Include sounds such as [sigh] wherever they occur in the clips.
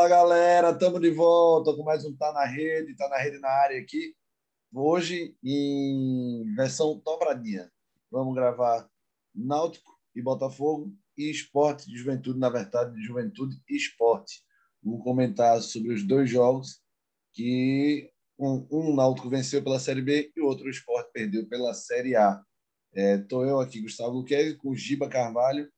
Fala galera, estamos de volta com mais um Tá na Rede, Tá na Rede na área aqui. Hoje em versão dobradinha. Vamos gravar Náutico e Botafogo e Esporte de Juventude, na verdade, de Juventude e Esporte. Vamos comentar sobre os dois jogos que um, um Náutico venceu pela Série B e o outro Esporte perdeu pela Série A. Estou é, eu aqui, Gustavo Luquezzi, com Giba Carvalho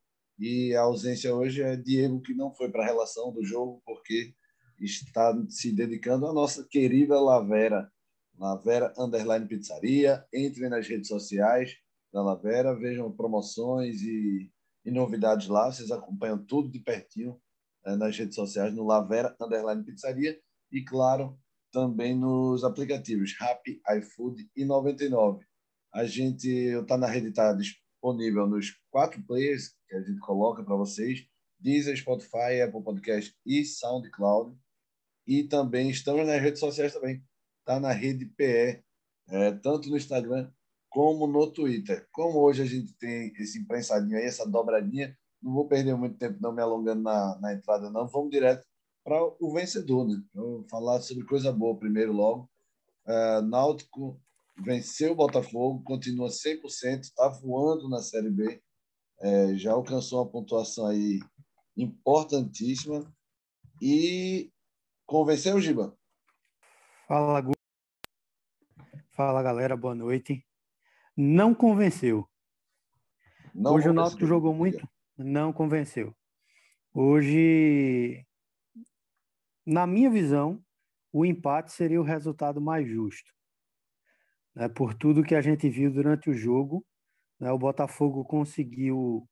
e a ausência hoje é Diego, que não foi para a relação do jogo, porque está se dedicando à nossa querida Lavera. Lavera Underline Pizzaria. Entrem nas redes sociais da Lavera, vejam promoções e, e novidades lá. Vocês acompanham tudo de pertinho é, nas redes sociais no Lavera Underline Pizzaria. E, claro, também nos aplicativos Rappi, iFood e 99. A gente está na rede, está disponível nos quatro players que a gente coloca para vocês: Deezer, Spotify, Apple Podcast e SoundCloud. E também estamos nas redes sociais também. Está na rede PE, é, tanto no Instagram como no Twitter. Como hoje a gente tem esse imprensadinho aí, essa dobradinha, não vou perder muito tempo não me alongando na, na entrada, não. Vamos direto para o vencedor, né? Vou falar sobre coisa boa primeiro logo. Uh, Náutico venceu o Botafogo, continua 100%, está voando na Série B, é, já alcançou uma pontuação aí importantíssima e convenceu o Giba. Fala, Gu. Fala, galera, boa noite. Não convenceu. Não Hoje convenceu. o Náutico jogou muito, não convenceu. Hoje, na minha visão, o empate seria o resultado mais justo né, por tudo que a gente viu durante o jogo. Né, o Botafogo conseguiu,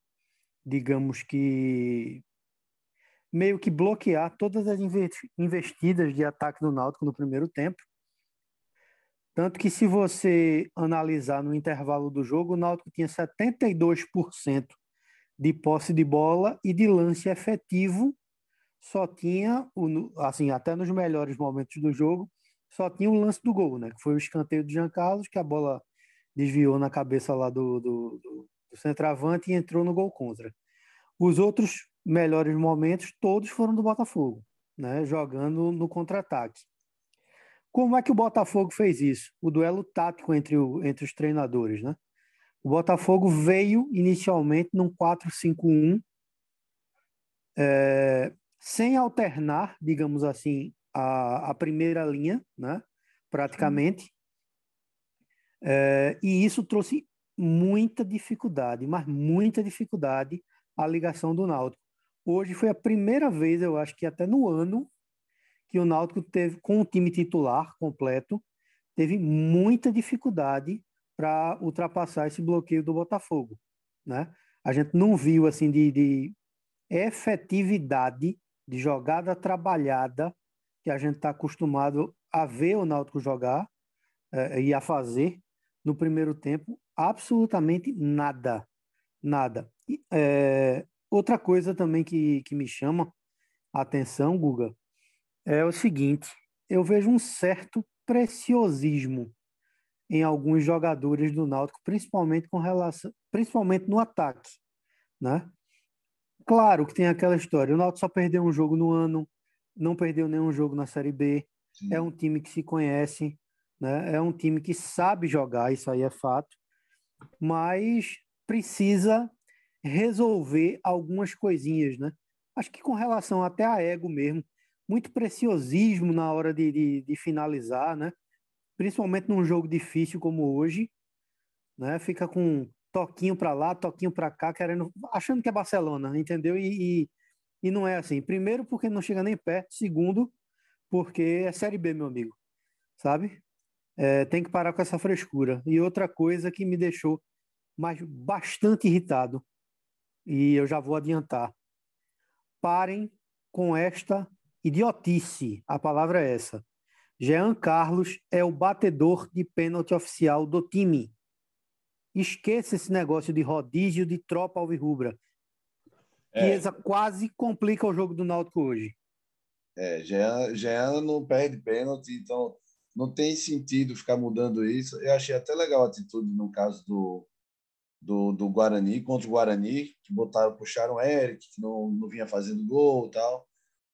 digamos que, meio que bloquear todas as investidas de ataque do Náutico no primeiro tempo. Tanto que, se você analisar no intervalo do jogo, o Náutico tinha 72% de posse de bola e de lance efetivo, só tinha, assim, até nos melhores momentos do jogo, só tinha o lance do gol, né? Que foi o escanteio do Jean Carlos, que a bola desviou na cabeça lá do, do, do, do centroavante e entrou no gol contra. Os outros melhores momentos, todos foram do Botafogo, né? Jogando no contra-ataque. Como é que o Botafogo fez isso? O duelo tático entre, o, entre os treinadores, né? O Botafogo veio inicialmente num 4-5-1, é, sem alternar, digamos assim, a, a primeira linha, né? praticamente. É, e isso trouxe muita dificuldade, mas muita dificuldade à ligação do Náutico. Hoje foi a primeira vez, eu acho que até no ano, que o Náutico teve, com o time titular completo, teve muita dificuldade para ultrapassar esse bloqueio do Botafogo. Né? A gente não viu assim de, de efetividade, de jogada trabalhada que a gente está acostumado a ver o Náutico jogar é, e a fazer no primeiro tempo, absolutamente nada. Nada. E, é, outra coisa também que, que me chama a atenção, Guga, é o seguinte: eu vejo um certo preciosismo em alguns jogadores do Náutico, principalmente com relação, principalmente no ataque, né? Claro que tem aquela história, o Náutico só perdeu um jogo no ano, não perdeu nenhum jogo na Série B, Sim. é um time que se conhece, né? é um time que sabe jogar, isso aí é fato, mas precisa resolver algumas coisinhas, né? Acho que com relação até a ego mesmo, muito preciosismo na hora de, de, de finalizar, né? Principalmente num jogo difícil como hoje, né? Fica com toquinho para lá, toquinho para cá, querendo, achando que é Barcelona, entendeu? E, e, e não é assim. Primeiro, porque não chega nem perto. Segundo, porque é Série B, meu amigo. Sabe? É, tem que parar com essa frescura. E outra coisa que me deixou mas bastante irritado, e eu já vou adiantar. Parem com esta idiotice. A palavra é essa. Jean Carlos é o batedor de pênalti oficial do time. Esqueça esse negócio de rodízio de tropa alvirrubra. É. Chiesa quase complica o jogo do Náutico hoje. É, Jean, Jean não perde pênalti, então não tem sentido ficar mudando isso. Eu achei até legal a atitude no caso do, do, do Guarani, contra o Guarani, que botaram, puxaram o Eric, que não, não vinha fazendo gol e tal.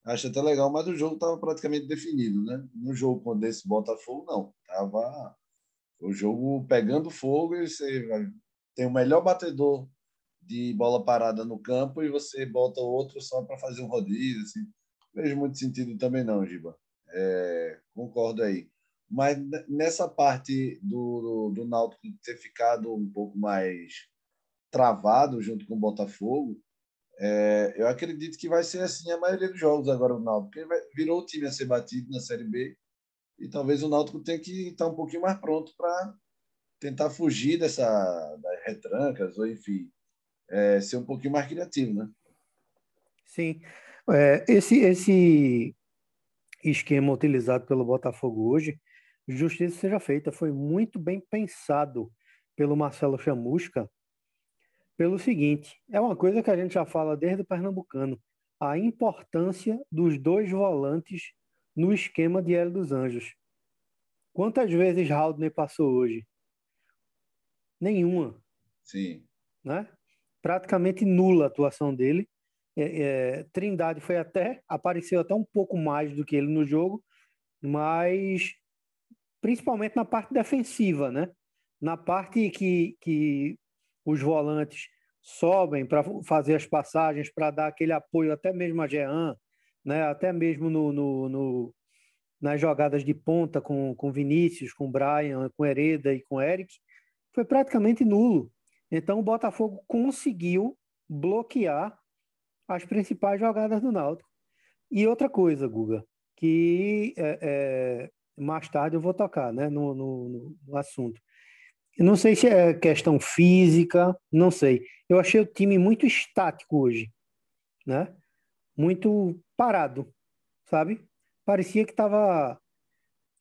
Acho até legal, mas o jogo estava praticamente definido, né? No jogo quando esse Botafogo, não. Tava o jogo pegando fogo e você tem o melhor batedor de bola parada no campo e você bota outro só para fazer um rodízio. Assim. Não vejo muito sentido também, não, Giba. É, concordo aí. Mas nessa parte do, do, do Náutico ter ficado um pouco mais travado junto com o Botafogo, é, eu acredito que vai ser assim a maioria dos jogos agora o Náutico, vai, virou o time a ser batido na Série B e talvez o Náutico tenha que estar um pouquinho mais pronto para tentar fugir dessa das retrancas ou enfim é, ser um pouquinho mais criativo, né? Sim, é, esse esse esquema utilizado pelo Botafogo hoje, justiça seja feita, foi muito bem pensado pelo Marcelo Chamusca pelo seguinte: é uma coisa que a gente já fala desde o Pernambucano, a importância dos dois volantes no esquema de Hélio dos Anjos. Quantas vezes Haldner passou hoje? Nenhuma. Sim. Né? Praticamente nula a atuação dele. É, é, Trindade foi até apareceu até um pouco mais do que ele no jogo, mas principalmente na parte defensiva, né? Na parte que, que os volantes sobem para fazer as passagens, para dar aquele apoio até mesmo a Jean, né? até mesmo no, no, no, nas jogadas de ponta com, com Vinícius, com Brian, com Hereda e com Eric, foi praticamente nulo. Então o Botafogo conseguiu bloquear as principais jogadas do Náutico. E outra coisa, Guga, que é, é, mais tarde eu vou tocar né, no, no, no assunto. Não sei se é questão física, não sei. Eu achei o time muito estático hoje, né? Muito parado, sabe? Parecia que estava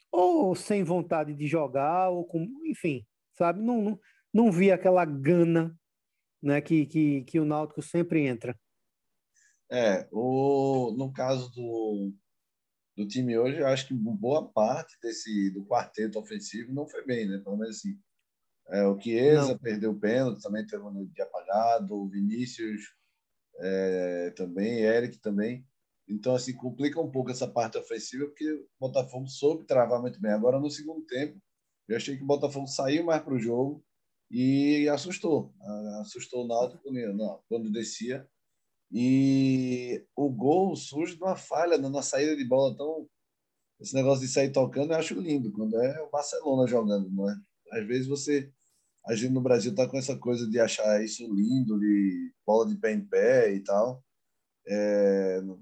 ou sem vontade de jogar, ou com, enfim, sabe? Não, não, não vi aquela gana, né? Que, que, que o Náutico sempre entra. É, o, no caso do, do time hoje, eu acho que boa parte desse do quarteto ofensivo não foi bem, né? Pelo menos assim, é, o Chiesa Não. perdeu o pênalti, também teve um dia apagado. O Vinícius é, também, Eric também. Então, assim, complica um pouco essa parte ofensiva, porque o Botafogo soube travar muito bem. Agora, no segundo tempo, eu achei que o Botafogo saiu mais para o jogo e assustou. Assustou o Náutico quando, quando descia. E o gol surge de uma falha na saída de bola. Então, esse negócio de sair tocando eu acho lindo, quando é o Barcelona jogando, não é? Às vezes você a gente no Brasil está com essa coisa de achar isso lindo, de bola de pé em pé e tal. É, não,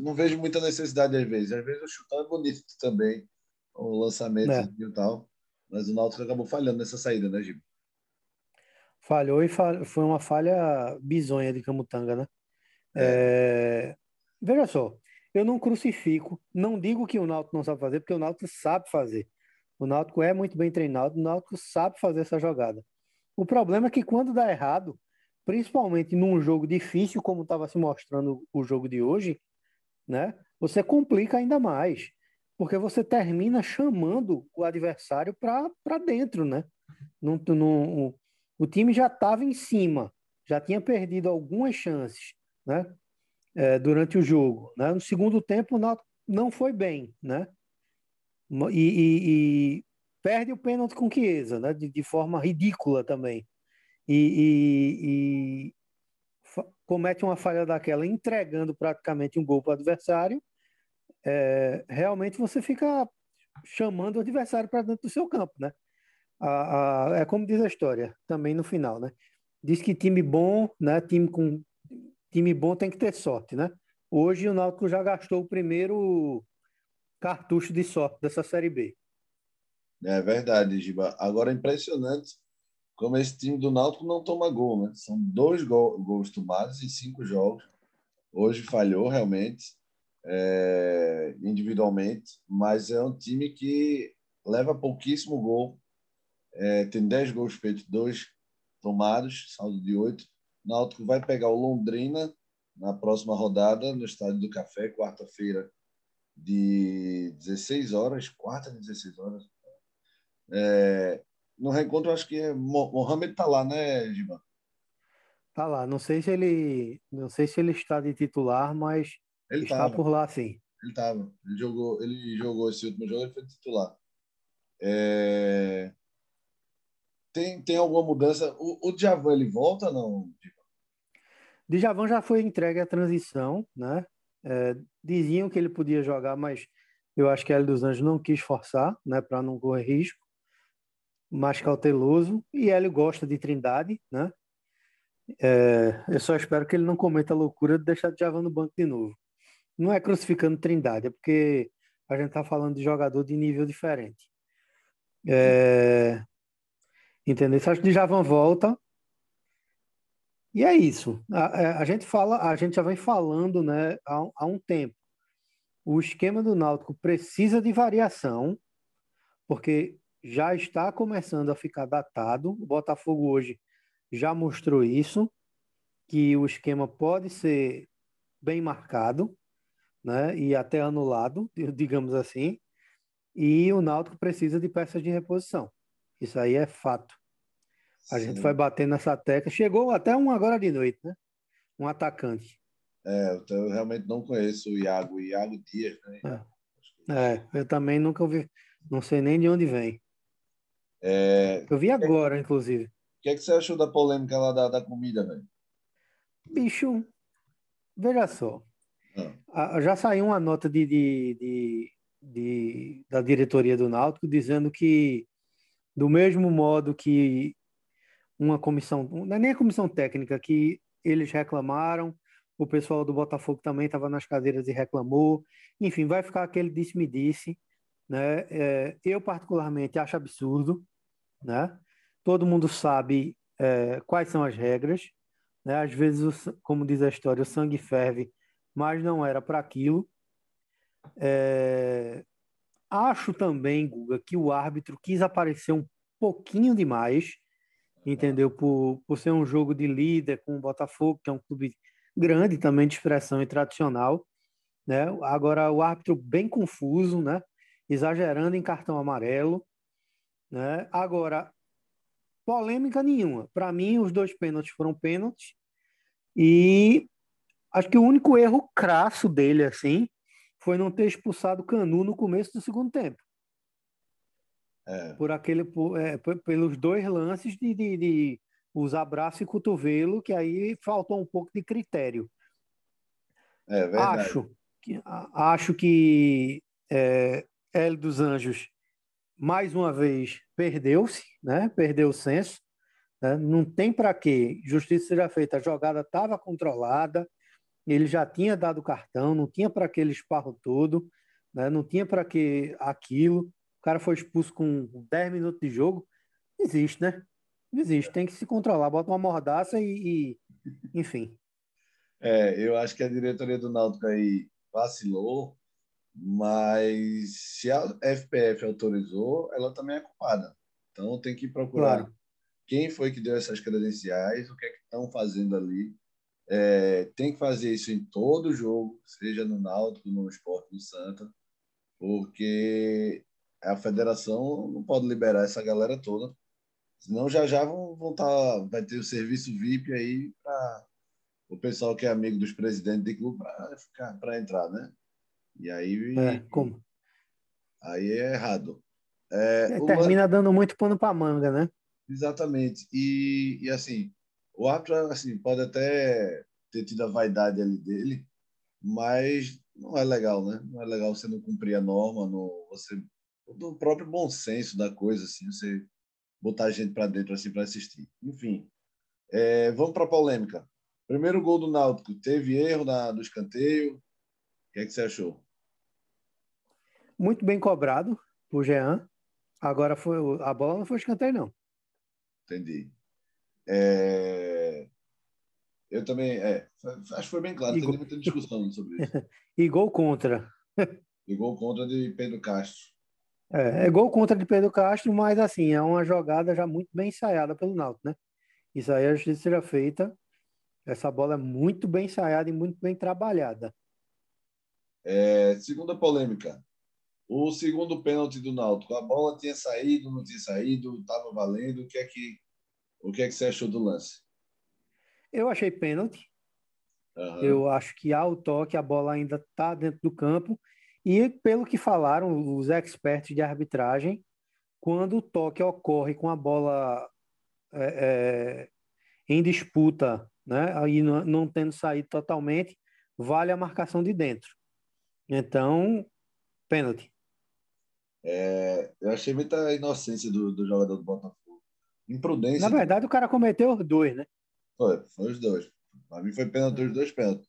não, vejo muita necessidade às vezes. Às vezes o chutão é bonito também, o lançamento é. e tal. Mas o Náutico acabou falhando nessa saída, né, Gil? Falhou e foi uma falha bizonha de Camutanga, né? É. É... Veja só, eu não crucifico, não digo que o Náutico não sabe fazer, porque o Náutico sabe fazer. O Náutico é muito bem treinado, o Náutico sabe fazer essa jogada. O problema é que quando dá errado, principalmente num jogo difícil, como estava se mostrando o jogo de hoje, né? Você complica ainda mais, porque você termina chamando o adversário para dentro, né? Num, num, o time já estava em cima, já tinha perdido algumas chances, né? É, durante o jogo, né? No segundo tempo, o Náutico não foi bem, né? E, e, e perde o pênalti com Chiesa, né? De, de forma ridícula também. E, e, comete uma falha daquela, entregando praticamente um gol para o adversário. É, realmente você fica chamando o adversário para dentro do seu campo, né? A, a, é como diz a história, também no final, né? Diz que time bom, né? Time com time bom tem que ter sorte, né? Hoje o Náutico já gastou o primeiro cartucho de sorte dessa Série B. É verdade, Giba. Agora impressionante como esse time do Náutico não toma gol, né? São dois gol, gols tomados em cinco jogos. Hoje falhou realmente, é, individualmente, mas é um time que leva pouquíssimo gol. É, tem dez gols feitos, dois tomados, saldo de oito. O Náutico vai pegar o Londrina na próxima rodada no Estádio do Café, quarta-feira, de 16 horas, quarta de 16 horas. É, no reencontro, acho que é, Mohamed está lá, né, Giba? Tá lá. Não sei se ele, não sei se ele está de titular, mas Ele está tava. por lá, sim. Ele estava. Ele jogou, ele jogou esse último jogo, ele foi titular. É... Tem, tem alguma mudança? O, o Djavan, ele volta não? Djavan já foi entregue à transição, né? É, diziam que ele podia jogar, mas eu acho que Hélio dos Anjos não quis forçar, né? Para não correr risco. Mais cauteloso. E Hélio gosta de Trindade, né? É, eu só espero que ele não cometa a loucura de deixar Djavan no banco de novo. Não é crucificando Trindade, é porque a gente está falando de jogador de nível diferente. É... Entendeu? Acho que Djavan volta. E é isso. A, é, a, gente fala, a gente já vem falando, né, há, há um tempo. O esquema do Náutico precisa de variação, porque já está começando a ficar datado. O Botafogo hoje já mostrou isso, que o esquema pode ser bem marcado, né, e até anulado, [laughs] digamos assim, e o Náutico precisa de peças de reposição. Isso aí é fato. A Sim. gente vai bater nessa tecla. Chegou até um agora de noite, né? Um atacante. É, eu realmente não conheço o Iago, Iago Dias, né? É. é. eu também nunca ouvi, não sei nem de onde vem. É... Eu vi agora, inclusive. O que, é que você achou da polêmica lá da, da comida, velho? Bicho, veja só. Ah. Já saiu uma nota de, de, de, de, da diretoria do Náutico dizendo que, do mesmo modo que uma comissão, não é nem a comissão técnica, que eles reclamaram, o pessoal do Botafogo também estava nas cadeiras e reclamou. Enfim, vai ficar aquele disse-me-disse. Né? É, eu, particularmente, acho absurdo. Né? Todo mundo sabe é, quais são as regras. Né? Às vezes, como diz a história, o sangue ferve, mas não era para aquilo. É, acho também, Guga, que o árbitro quis aparecer um pouquinho demais entendeu? Por, por ser um jogo de líder com o Botafogo, que é um clube grande também de expressão e tradicional, né? Agora o árbitro bem confuso, né? Exagerando em cartão amarelo, né? Agora polêmica nenhuma. Para mim os dois pênaltis foram pênaltis e acho que o único erro crasso dele assim foi não ter expulsado Canu no começo do segundo tempo. É. Por aquele, por, é, pelos dois lances de, de, de, usar braço e cotovelo, que aí faltou um pouco de critério. É verdade. Acho que, acho que é, Hélio dos Anjos, mais uma vez, perdeu-se, né? perdeu o senso. Né? Não tem para quê. Justiça seja feita. A jogada estava controlada, ele já tinha dado cartão, não tinha para aquele esparro todo, né? não tinha para que aquilo cara foi expulso com 10 minutos de jogo, existe, né? Existe, tem que se controlar, bota uma mordaça e, e enfim. É, eu acho que a diretoria do Náutico aí vacilou, mas se a FPF autorizou, ela também é culpada. Então tem que procurar claro. quem foi que deu essas credenciais, o que é que estão fazendo ali. É, tem que fazer isso em todo jogo, seja no Náutico, no Esporte, no Santa, porque a federação não pode liberar essa galera toda. Senão já já vão, vão tá, vai ter o serviço VIP aí para o pessoal que é amigo dos presidentes de clube para entrar, né? E aí. É, como? Aí é errado. É, é, termina dando muito pano para manga, né? Exatamente. E, e assim, o árbitro assim, pode até ter tido a vaidade ali dele, mas não é legal, né? Não é legal você não cumprir a norma, no, você do próprio bom senso da coisa, assim, você botar a gente para dentro assim para assistir. Enfim, é, vamos para a polêmica. Primeiro gol do Náutico, teve erro na, do escanteio. O que, é que você achou? Muito bem cobrado por Jean. Agora foi a bola não foi escanteio não. Entendi. É... Eu também, é, acho que foi bem claro, tem muita discussão sobre isso. [laughs] e gol contra. [laughs] e gol contra de Pedro Castro. É, é gol contra de Pedro Castro, mas assim, é uma jogada já muito bem ensaiada pelo Náutico, né? Isso aí a justiça seja feita. Essa bola é muito bem ensaiada e muito bem trabalhada. É, segunda polêmica. O segundo pênalti do Náutico. A bola tinha saído, não tinha saído, estava valendo. O que é que o que é que você achou do lance? Eu achei pênalti. Uhum. Eu acho que há o toque, a bola ainda está dentro do campo. E pelo que falaram os expertos de arbitragem, quando o toque ocorre com a bola é, é, em disputa, né, aí não, não tendo saído totalmente, vale a marcação de dentro. Então, pênalti. É, eu achei muita inocência do, do jogador do Botafogo. Imprudência. Na verdade, o cara cometeu os dois, né? Foi, foi os dois. Para mim foi pênalti os dois pênaltis.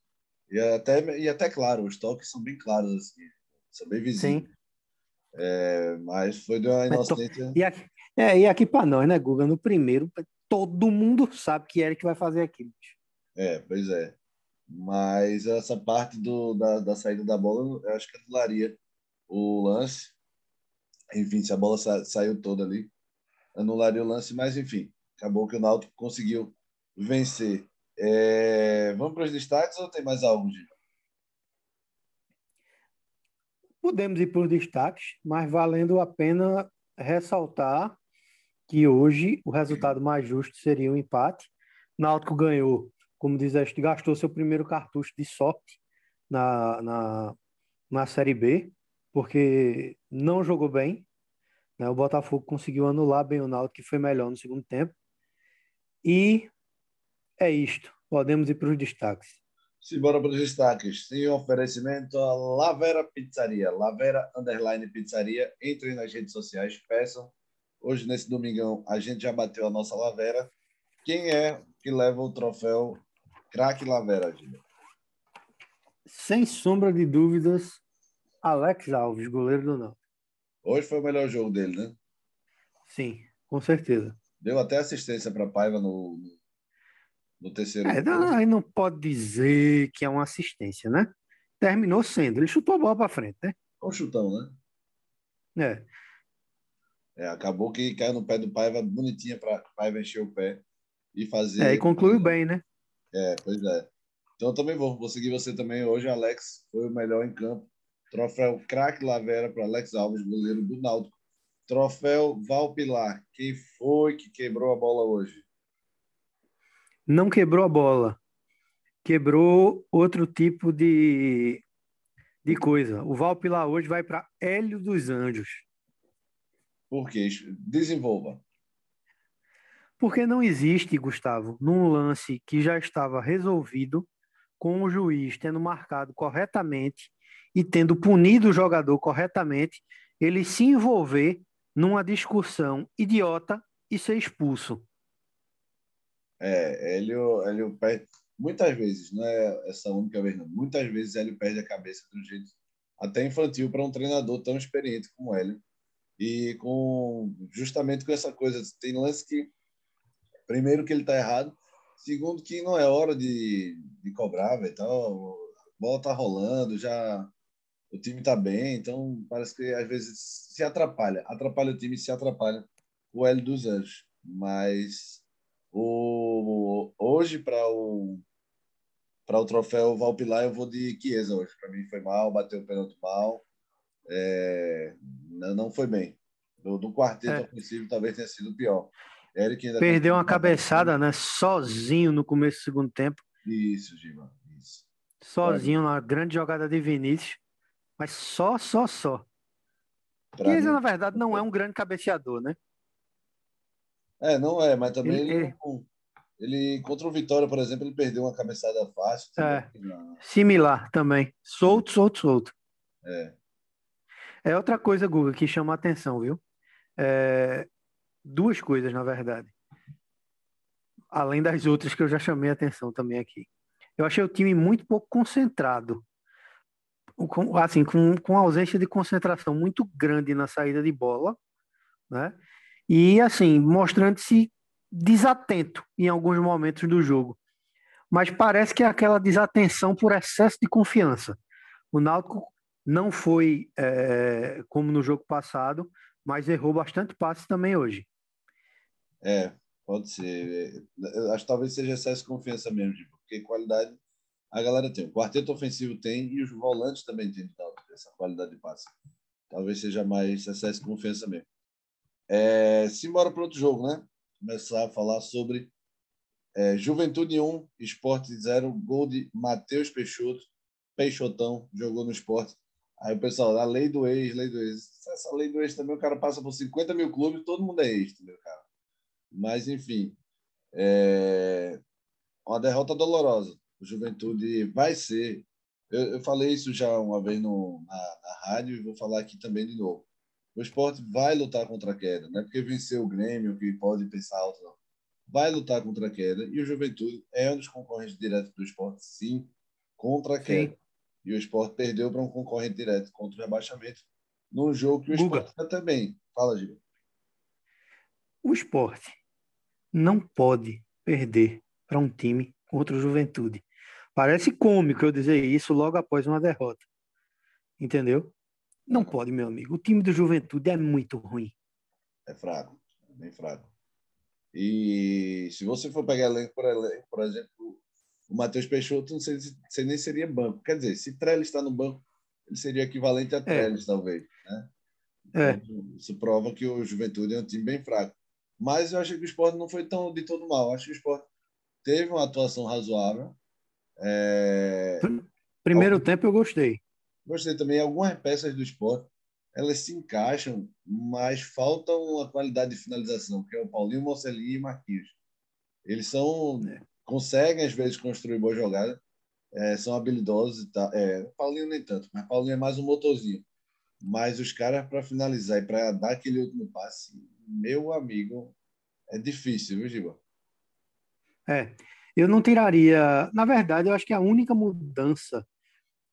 E até, e até claro, os toques são bem claros, assim, são bem visíveis. Sim. É, mas foi de uma inocência. E aqui, é, e aqui para nós, né, Guga? No primeiro, todo mundo sabe que é ele que vai fazer aquilo. É, pois é. Mas essa parte do, da, da saída da bola, eu acho que anularia o lance. Enfim, se a bola sa, saiu toda ali, anularia o lance, mas enfim, acabou que o Náutico conseguiu vencer. É, vamos para os destaques ou tem mais algo, Gil? Podemos ir para os destaques, mas valendo a pena ressaltar que hoje o resultado mais justo seria o um empate. Náutico ganhou, como diz este, gastou seu primeiro cartucho de sorte na, na, na Série B, porque não jogou bem. Né? O Botafogo conseguiu anular bem o Náutico, que foi melhor no segundo tempo. E é isto. Podemos ir para os destaques. Simbora para os destaques. Sem oferecimento a Lavera Pizzaria. Lavera Underline Pizzaria. Entrem nas redes sociais, peçam. Hoje, nesse domingão, a gente já bateu a nossa Lavera. Quem é que leva o troféu Craque Lavera, Gília? Sem sombra de dúvidas, Alex Alves, goleiro do Náutico. Hoje foi o melhor jogo dele, né? Sim, com certeza. Deu até assistência para Paiva no, no terceiro. É, aí não pode dizer que é uma assistência, né? Terminou sendo. Ele chutou a bola para frente, né? Um chutão, né? É. é. Acabou que caiu no pé do Paiva bonitinha para Paiva encher o pé e fazer. É, e concluiu bem, né? É, pois é. Então eu também vou, vou seguir você também hoje, Alex. Foi o melhor em campo. Troféu Craque Lavera para Alex Alves, goleiro do Náutico. Troféu Valpilar. Quem foi que quebrou a bola hoje? não quebrou a bola, quebrou outro tipo de, de coisa. O Valpilar hoje vai para Hélio dos Anjos. Por quê? Desenvolva. Porque não existe, Gustavo, num lance que já estava resolvido, com o juiz tendo marcado corretamente e tendo punido o jogador corretamente, ele se envolver numa discussão idiota e ser expulso. É, Hélio, Hélio perde, muitas vezes, não é essa única vez, não. Muitas vezes Hélio perde a cabeça de um jeito até infantil para um treinador tão experiente como Hélio. E com justamente com essa coisa, tem lance que, primeiro, que ele está errado, segundo, que não é hora de, de cobrar. Então, a bola tá rolando, já o time está bem, então parece que às vezes se atrapalha, atrapalha o time e se atrapalha o Hélio dos Anjos. Mas o, hoje, para o, para o troféu Valpilar, eu vou de Chiesa hoje. Para mim foi mal, bateu o pênalti mal. É, não foi bem. Do, do quarteto é. ofensivo, talvez tenha sido pior. Eric ainda Perdeu uma cabeçada, né? Sozinho no começo do segundo tempo. Isso, Gima. Isso. Sozinho na grande jogada de Vinícius. Mas só, só, só. Chiesa, na verdade, não é um grande cabeceador, né? É, não é, mas também ele, ele, ele, contra o Vitória, por exemplo, ele perdeu uma cabeçada fácil. É, similar também. Solto, solto, solto. É. É outra coisa, Guga, que chama a atenção, viu? É, duas coisas, na verdade. Além das outras que eu já chamei a atenção também aqui. Eu achei o time muito pouco concentrado. Com, assim, com, com ausência de concentração muito grande na saída de bola, né? e assim, mostrando-se desatento em alguns momentos do jogo. Mas parece que é aquela desatenção por excesso de confiança. O Náutico não foi é, como no jogo passado, mas errou bastante passes também hoje. É, pode ser. Eu acho que talvez seja excesso de confiança mesmo, porque qualidade a galera tem. O quarteto ofensivo tem e os volantes também têm essa qualidade de passe. Talvez seja mais excesso de confiança mesmo. É, simbora para outro jogo, né? Começar a falar sobre É, Juventude 1, Esporte 0, gol de Matheus Peixoto, Peixotão, jogou no esporte. Aí o pessoal, a lei do ex, lei do ex. Essa lei do ex também, o cara passa por 50 mil clubes, todo mundo é ex, entendeu, cara? Mas, enfim, é uma derrota dolorosa. O Juventude vai ser. Eu, eu falei isso já uma vez no, na, na, rádio e vou falar aqui também de novo. O esporte vai lutar contra a queda, não é porque venceu o Grêmio que pode pensar alto, não vai lutar contra a queda e o Juventude é um dos concorrentes diretos do esporte, sim, contra a queda. Sim. E o esporte perdeu para um concorrente direto contra o rebaixamento num jogo que o Guga. esporte também. Fala, Gil. O esporte não pode perder para um time contra o Juventude. Parece cômico eu dizer isso logo após uma derrota. Entendeu? Não pode, meu amigo. O time do Juventude é muito ruim. É fraco, é bem fraco. E se você for pegar elenco por elenco, por exemplo, o Matheus Peixoto, não sei, sei, nem seria banco. Quer dizer, se Trellis está no banco, ele seria equivalente a. Trellis, é. talvez. Né? É. Então, isso prova que o Juventude é um time bem fraco. Mas eu acho que o esporte não foi tão de todo mal. Eu acho que o esporte teve uma atuação razoável. É... Primeiro Algum... tempo eu gostei. Gostei também. Algumas peças do esporte elas se encaixam, mas falta uma qualidade de finalização, que é o Paulinho, Mocelli e Marquinhos. Eles são é. conseguem às vezes construir boa jogada, é, são habilidosos e tal. É, Paulinho nem tanto, mas Paulinho é mais um motorzinho. Mas os caras para finalizar e para dar aquele último passe, meu amigo, é difícil, viu, Giba? É, eu não tiraria. Na verdade, eu acho que a única mudança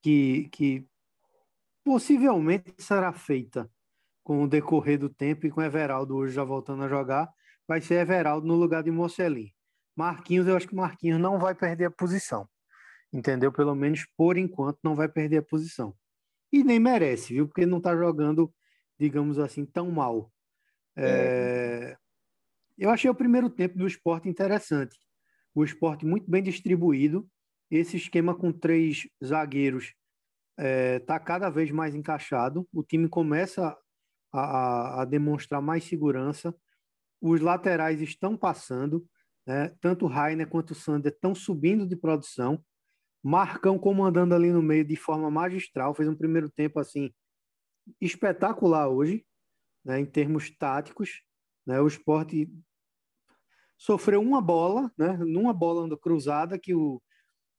que, que possivelmente será feita com o decorrer do tempo e com Everaldo hoje já voltando a jogar, vai ser Everaldo no lugar de Mocelin. Marquinhos, eu acho que Marquinhos não vai perder a posição. Entendeu? Pelo menos por enquanto não vai perder a posição. E nem merece, viu? Porque não está jogando, digamos assim, tão mal. É... É... Eu achei o primeiro tempo do esporte interessante. O esporte muito bem distribuído. Esse esquema com três zagueiros está é, tá cada vez mais encaixado, o time começa a, a, demonstrar mais segurança, os laterais estão passando, né? tanto o Rainer quanto o Sander estão subindo de produção, Marcão comandando ali no meio de forma magistral, fez um primeiro tempo assim espetacular hoje, né? em termos táticos, né? o esporte sofreu uma bola, né? numa bola cruzada que o,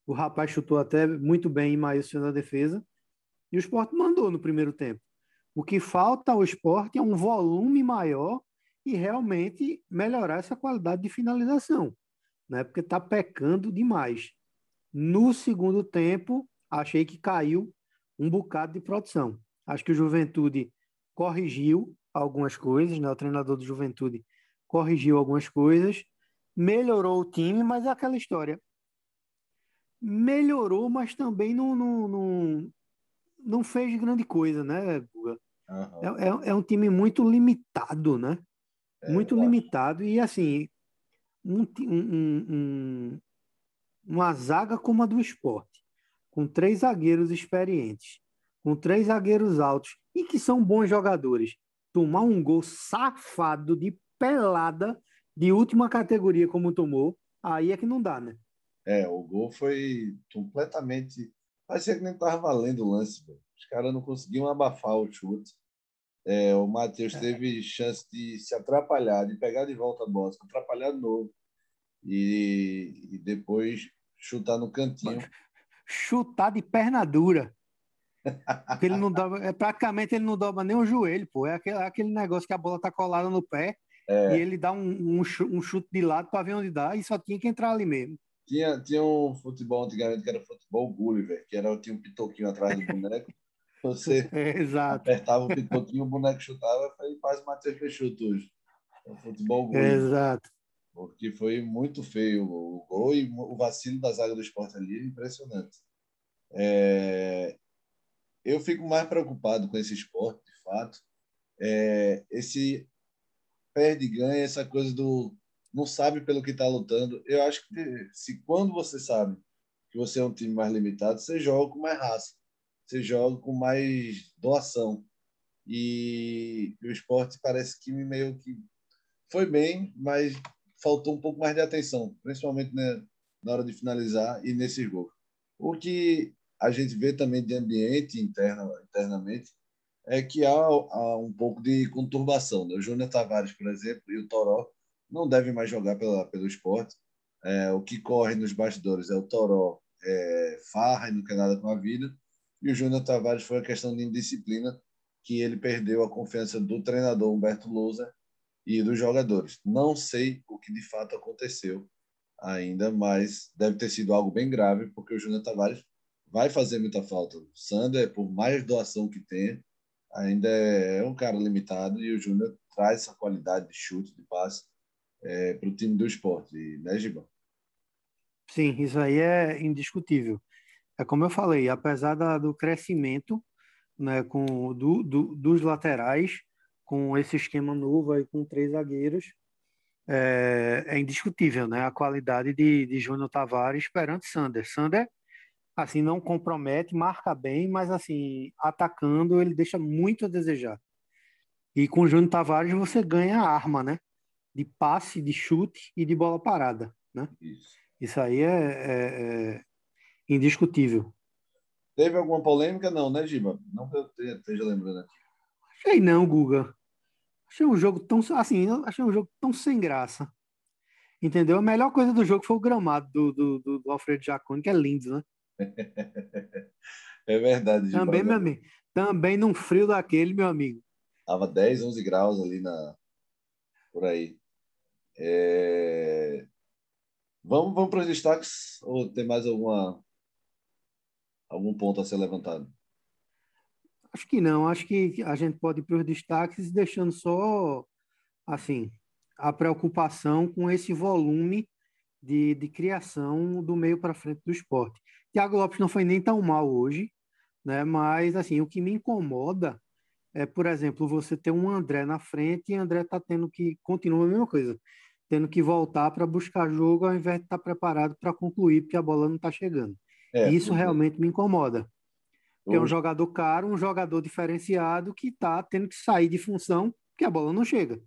o rapaz chutou até muito bem em Maílson na defesa. E o esporte mandou no primeiro tempo. O que falta ao esporte é um volume maior e realmente melhorar essa qualidade de finalização, né? porque está pecando demais. No segundo tempo, achei que caiu um bocado de produção. Acho que o Juventude corrigiu algumas coisas, né? o treinador do Juventude corrigiu algumas coisas, melhorou o time, mas é aquela história melhorou, mas também não, não, não, não fez grande coisa, né, Guga? Uhum. É, é, é, um time muito limitado, né? É, muito limitado. E assim, um, um, um, uma zaga como a do esporte, com três zagueiros experientes, com três zagueiros altos e que são bons jogadores, tomar um gol safado de pelada de última categoria como tomou, aí é que não dá, né? É, o gol foi completamente. Parecia que nem estava valendo o lance. Os caras não conseguiam abafar o chute. É, o Matheus é. teve chance de se atrapalhar, de pegar de volta a bola, se atrapalhar de novo. E, e depois chutar no cantinho. Chutar de perna dura. Porque ele não dobra, é, praticamente ele não dobra nem o joelho, pô. É aquele, aquele negócio que a bola tá colada no pé é. e ele dá um, um, um chute de lado para ver onde dá e só tinha que entrar ali mesmo. Tinha, tinha um futebol antigamente que era futebol Gulliver, que era, tinha um pitoquinho atrás do boneco. [laughs] Você é, apertava o pitoquinho, o boneco chutava e faz o Matheus Peixoto hoje. É o futebol Gulliver. Exato. Porque foi muito feio o gol e o vacilo da zaga do esporte ali é impressionante. É... Eu fico mais preocupado com esse esporte, de fato. É... Esse perde e ganha, essa coisa do não sabe pelo que está lutando. Eu acho que se quando você sabe que você é um time mais limitado, você joga com mais raça, você joga com mais doação. E o esporte parece que meio que foi bem, mas faltou um pouco mais de atenção, principalmente né, na hora de finalizar e nesse gol. O que a gente vê também de ambiente interno, internamente é que há, há um pouco de conturbação. Né? O Júnior Tavares, por exemplo, e o Toró não devem mais jogar pela, pelo esporte. É, o que corre nos bastidores é o Toró é, farra e não quer nada com a vida. E o Júnior Tavares foi a questão de indisciplina que ele perdeu a confiança do treinador Humberto Lousa e dos jogadores. Não sei o que de fato aconteceu ainda, mas deve ter sido algo bem grave, porque o Júnior Tavares vai fazer muita falta. O Sander, por mais doação que tenha, ainda é um cara limitado e o Júnior traz essa qualidade de chute, de passe é, para o time do esporte, né, Giba? Sim, isso aí é indiscutível. É como eu falei, apesar da, do crescimento né, com, do, do, dos laterais, com esse esquema novo aí com três zagueiros, é, é indiscutível né, a qualidade de, de Júnior Tavares perante Sander. Sander, assim, não compromete, marca bem, mas assim, atacando ele deixa muito a desejar. E com Júnior Tavares você ganha arma, né? De passe, de chute e de bola parada, né? Isso, Isso aí é, é, é indiscutível. Teve alguma polêmica? Não, né, Giba? Não que eu esteja lembrando aqui. Achei não, Guga. Achei um jogo tão assim, achei um jogo tão sem graça. Entendeu? A melhor coisa do jogo foi o gramado do, do, do Alfredo Jaconi, que é lindo, né? [laughs] é verdade. Também, meu amigo. Também num frio daquele, meu amigo. Tava 10, 11 graus ali na por aí. É... Vamos, vamos para os destaques ou tem mais alguma algum ponto a ser levantado? Acho que não. Acho que a gente pode ir para os destaques deixando só, assim, a preocupação com esse volume de, de criação do meio para frente do esporte. Thiago Lopes não foi nem tão mal hoje, né? mas, assim, o que me incomoda é, por exemplo, você ter um André na frente e André está tendo que, continua a mesma coisa, tendo que voltar para buscar jogo ao invés de estar tá preparado para concluir, porque a bola não está chegando. É, Isso realmente me incomoda. Porque é um jogador caro, um jogador diferenciado que está tendo que sair de função porque a bola não chega.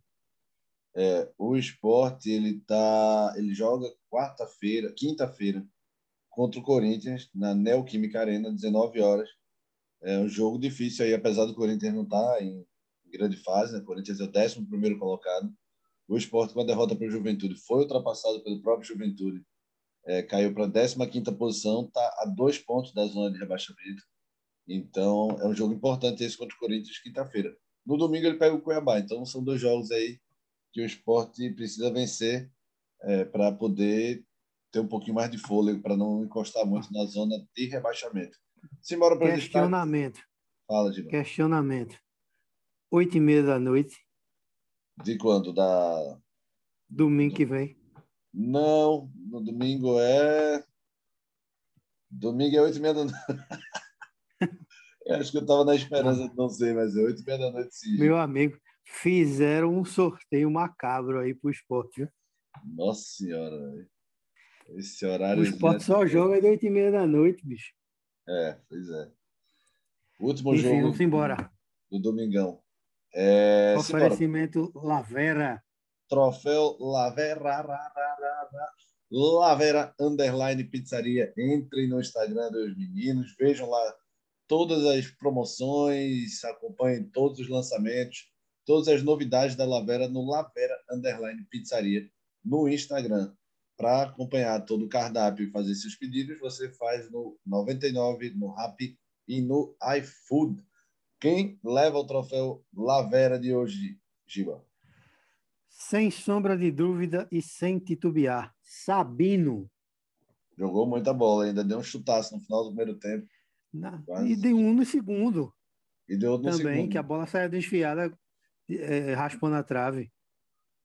É, o esporte ele tá, ele joga quarta-feira, quinta-feira contra o Corinthians na Neoquímica Arena, 19 horas. É um jogo difícil aí, apesar do Corinthians não estar tá em grande fase, né? O Corinthians é o 11 primeiro colocado. O esporte, com a derrota para o Juventude, foi ultrapassado pelo próprio Juventude é, caiu para a 15 posição, está a dois pontos da zona de rebaixamento. Então, é um jogo importante esse contra o Corinthians, quinta-feira. No domingo, ele pega o Cuiabá. Então, são dois jogos aí que o esporte precisa vencer é, para poder ter um pouquinho mais de fôlego, para não encostar muito na zona de rebaixamento. Simbora para Questionamento. Fala, Gilberto. Questionamento. Oito e meia da noite. De quando? Da... Domingo que vem. Não, no domingo é. Domingo é oito e meia da noite. [laughs] Acho que eu estava na esperança de não ser, mas é oito e meia da noite sim. Meu amigo, fizeram um sorteio macabro aí pro esporte, viu? Nossa senhora, Esse horário. O esporte só joga de oito e meia da noite, bicho. É, pois é. último Enfim, jogo. Vamos embora. Do, do Domingão. É, Oferecimento Lavera. Troféu Lavera. Lavera Underline Pizzaria. Entrem no Instagram dos meninos, vejam lá todas as promoções, acompanhem todos os lançamentos, todas as novidades da Lavera no Lavera Underline Pizzaria no Instagram. Para acompanhar todo o cardápio e fazer seus pedidos, você faz no 99, no Rappi e no iFood. Quem leva o troféu Lavera de hoje, Giba? Sem sombra de dúvida e sem titubear. Sabino. Jogou muita bola, ainda deu um chutaço no final do primeiro tempo. Na, e deu um no segundo. E deu outro Também, segundo. que a bola saiu desfiada, é, raspando a trave.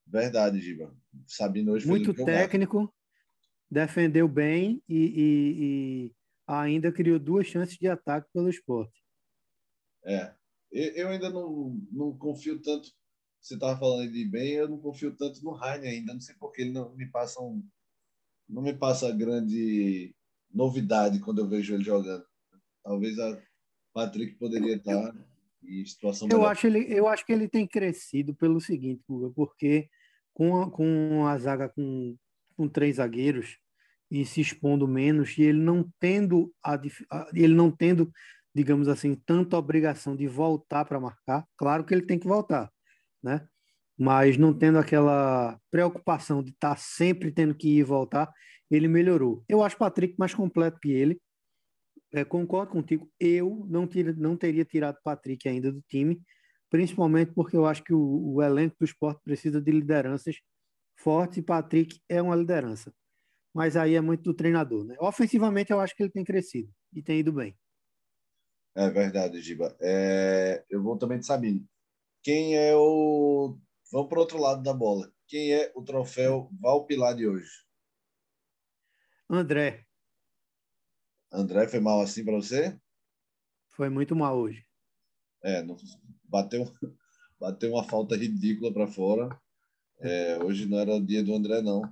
Verdade, Giba. Sabino hoje Muito técnico, defendeu bem e, e, e, ainda criou duas chances de ataque pelo esporte. É. Eu ainda não, não confio tanto você estava falando de bem, eu não confio tanto no Heine ainda. Não sei porque ele não me passa um, não me passa grande novidade quando eu vejo ele jogando. Talvez a Patrick poderia estar em situação eu acho ele Eu acho que ele tem crescido pelo seguinte, porque com a, com a zaga com, com três zagueiros e se expondo menos e ele não tendo a, ele não tendo digamos assim tanta obrigação de voltar para marcar claro que ele tem que voltar né? Mas não tendo aquela preocupação de estar tá sempre tendo que ir e voltar ele melhorou. Eu acho o Patrick mais completo que ele. É, concordo contigo eu não, tira, não teria tirado o Patrick ainda do time principalmente porque eu acho que o, o elenco do esporte precisa de lideranças fortes e Patrick é uma liderança. Mas aí é muito do treinador. Né? Ofensivamente, eu acho que ele tem crescido e tem ido bem. É verdade, Giba. É... Eu vou também de Sabino. Quem é o. Vamos para o outro lado da bola. Quem é o troféu Valpilar de hoje? André. André foi mal assim para você? Foi muito mal hoje. É, não, bateu, [laughs] bateu uma falta ridícula para fora. É, hoje não era o dia do André, não.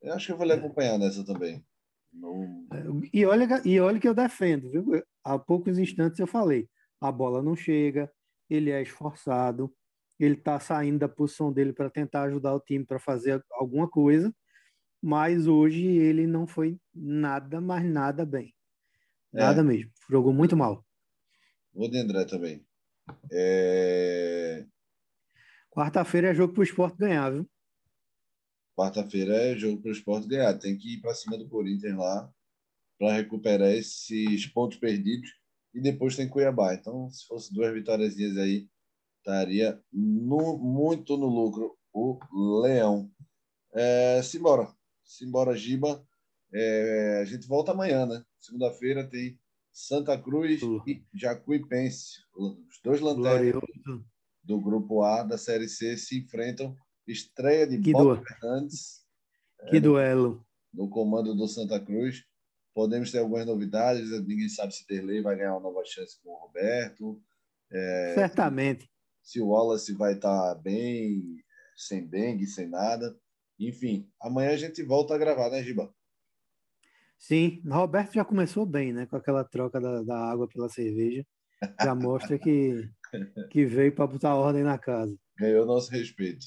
Eu acho que eu vou lhe acompanhar nessa também. Não... E, olha, e olha que eu defendo, viu? Há poucos instantes eu falei: a bola não chega, ele é esforçado, ele está saindo da posição dele para tentar ajudar o time para fazer alguma coisa, mas hoje ele não foi nada, mais nada bem. Nada é. mesmo. Jogou muito mal. Vou de André também. É... Quarta-feira é jogo para o esporte ganhar, viu? Quarta-feira é jogo para o esporte ganhar. Tem que ir para cima do Corinthians lá para recuperar esses pontos perdidos. E depois tem Cuiabá. Então, se fosse duas vitórias aí, estaria no, muito no lucro o Leão. É, simbora. Simbora, Giba. É, a gente volta amanhã, né? Segunda-feira tem Santa Cruz uh. e Jacuipense, os dois lanternas do grupo A da Série C se enfrentam. Estreia de que Bob Fernandes. Que é, duelo. No comando do Santa Cruz. Podemos ter algumas novidades. Ninguém sabe se Derlei vai ganhar uma nova chance com o Roberto. É, Certamente. Se o Wallace vai estar bem, sem dengue, sem nada. Enfim, amanhã a gente volta a gravar, né, Giba? Sim, Roberto já começou bem, né? Com aquela troca da, da água pela cerveja. Já mostra que, [laughs] que veio para botar ordem na casa. Ganhou nosso respeito.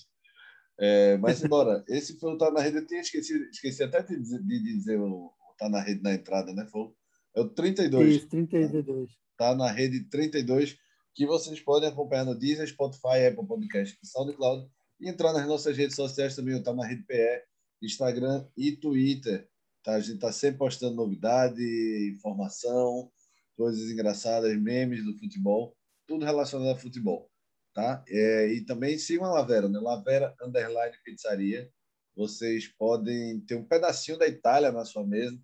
É, mas embora, esse foi o Tá na Rede, eu tinha esquecido, esqueci até de dizer, de dizer o, o Tá na Rede na entrada, né? Foi, é o 32. Isso, 32. Tá na Rede 32, que vocês podem acompanhar no Deezer, Spotify, Apple Podcast e SoundCloud. E entrar nas nossas redes sociais também, o Tá na Rede PE, Instagram e Twitter. Tá? A gente está sempre postando novidade, informação, coisas engraçadas, memes do futebol, tudo relacionado a futebol. Tá? É, e também sigam a Lavera, né? Lavera Underline Pizzaria. Vocês podem ter um pedacinho da Itália na sua mesa.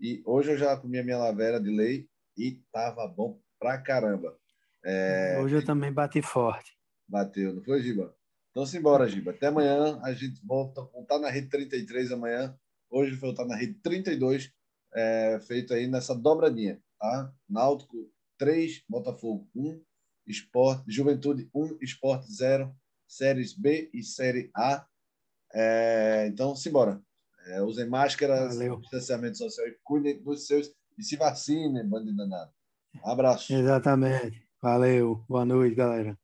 E hoje eu já comi a minha Lavera de lei e tava bom pra caramba. É... Hoje eu também bati forte. Bateu, não foi, Giba? Então, simbora, Giba. Até amanhã. A gente volta a contar na rede 33 amanhã. Hoje foi estar na rede 32, é, feito aí nessa dobradinha, tá? Náutico 3, Botafogo 1, Esporte, Juventude 1, Esporte 0, Séries B e Série A. É, então, simbora. É, usem máscaras, distanciamento social e cuidem dos seus e se vacinem, bando danado. Abraço. Exatamente. Valeu. Boa noite, galera.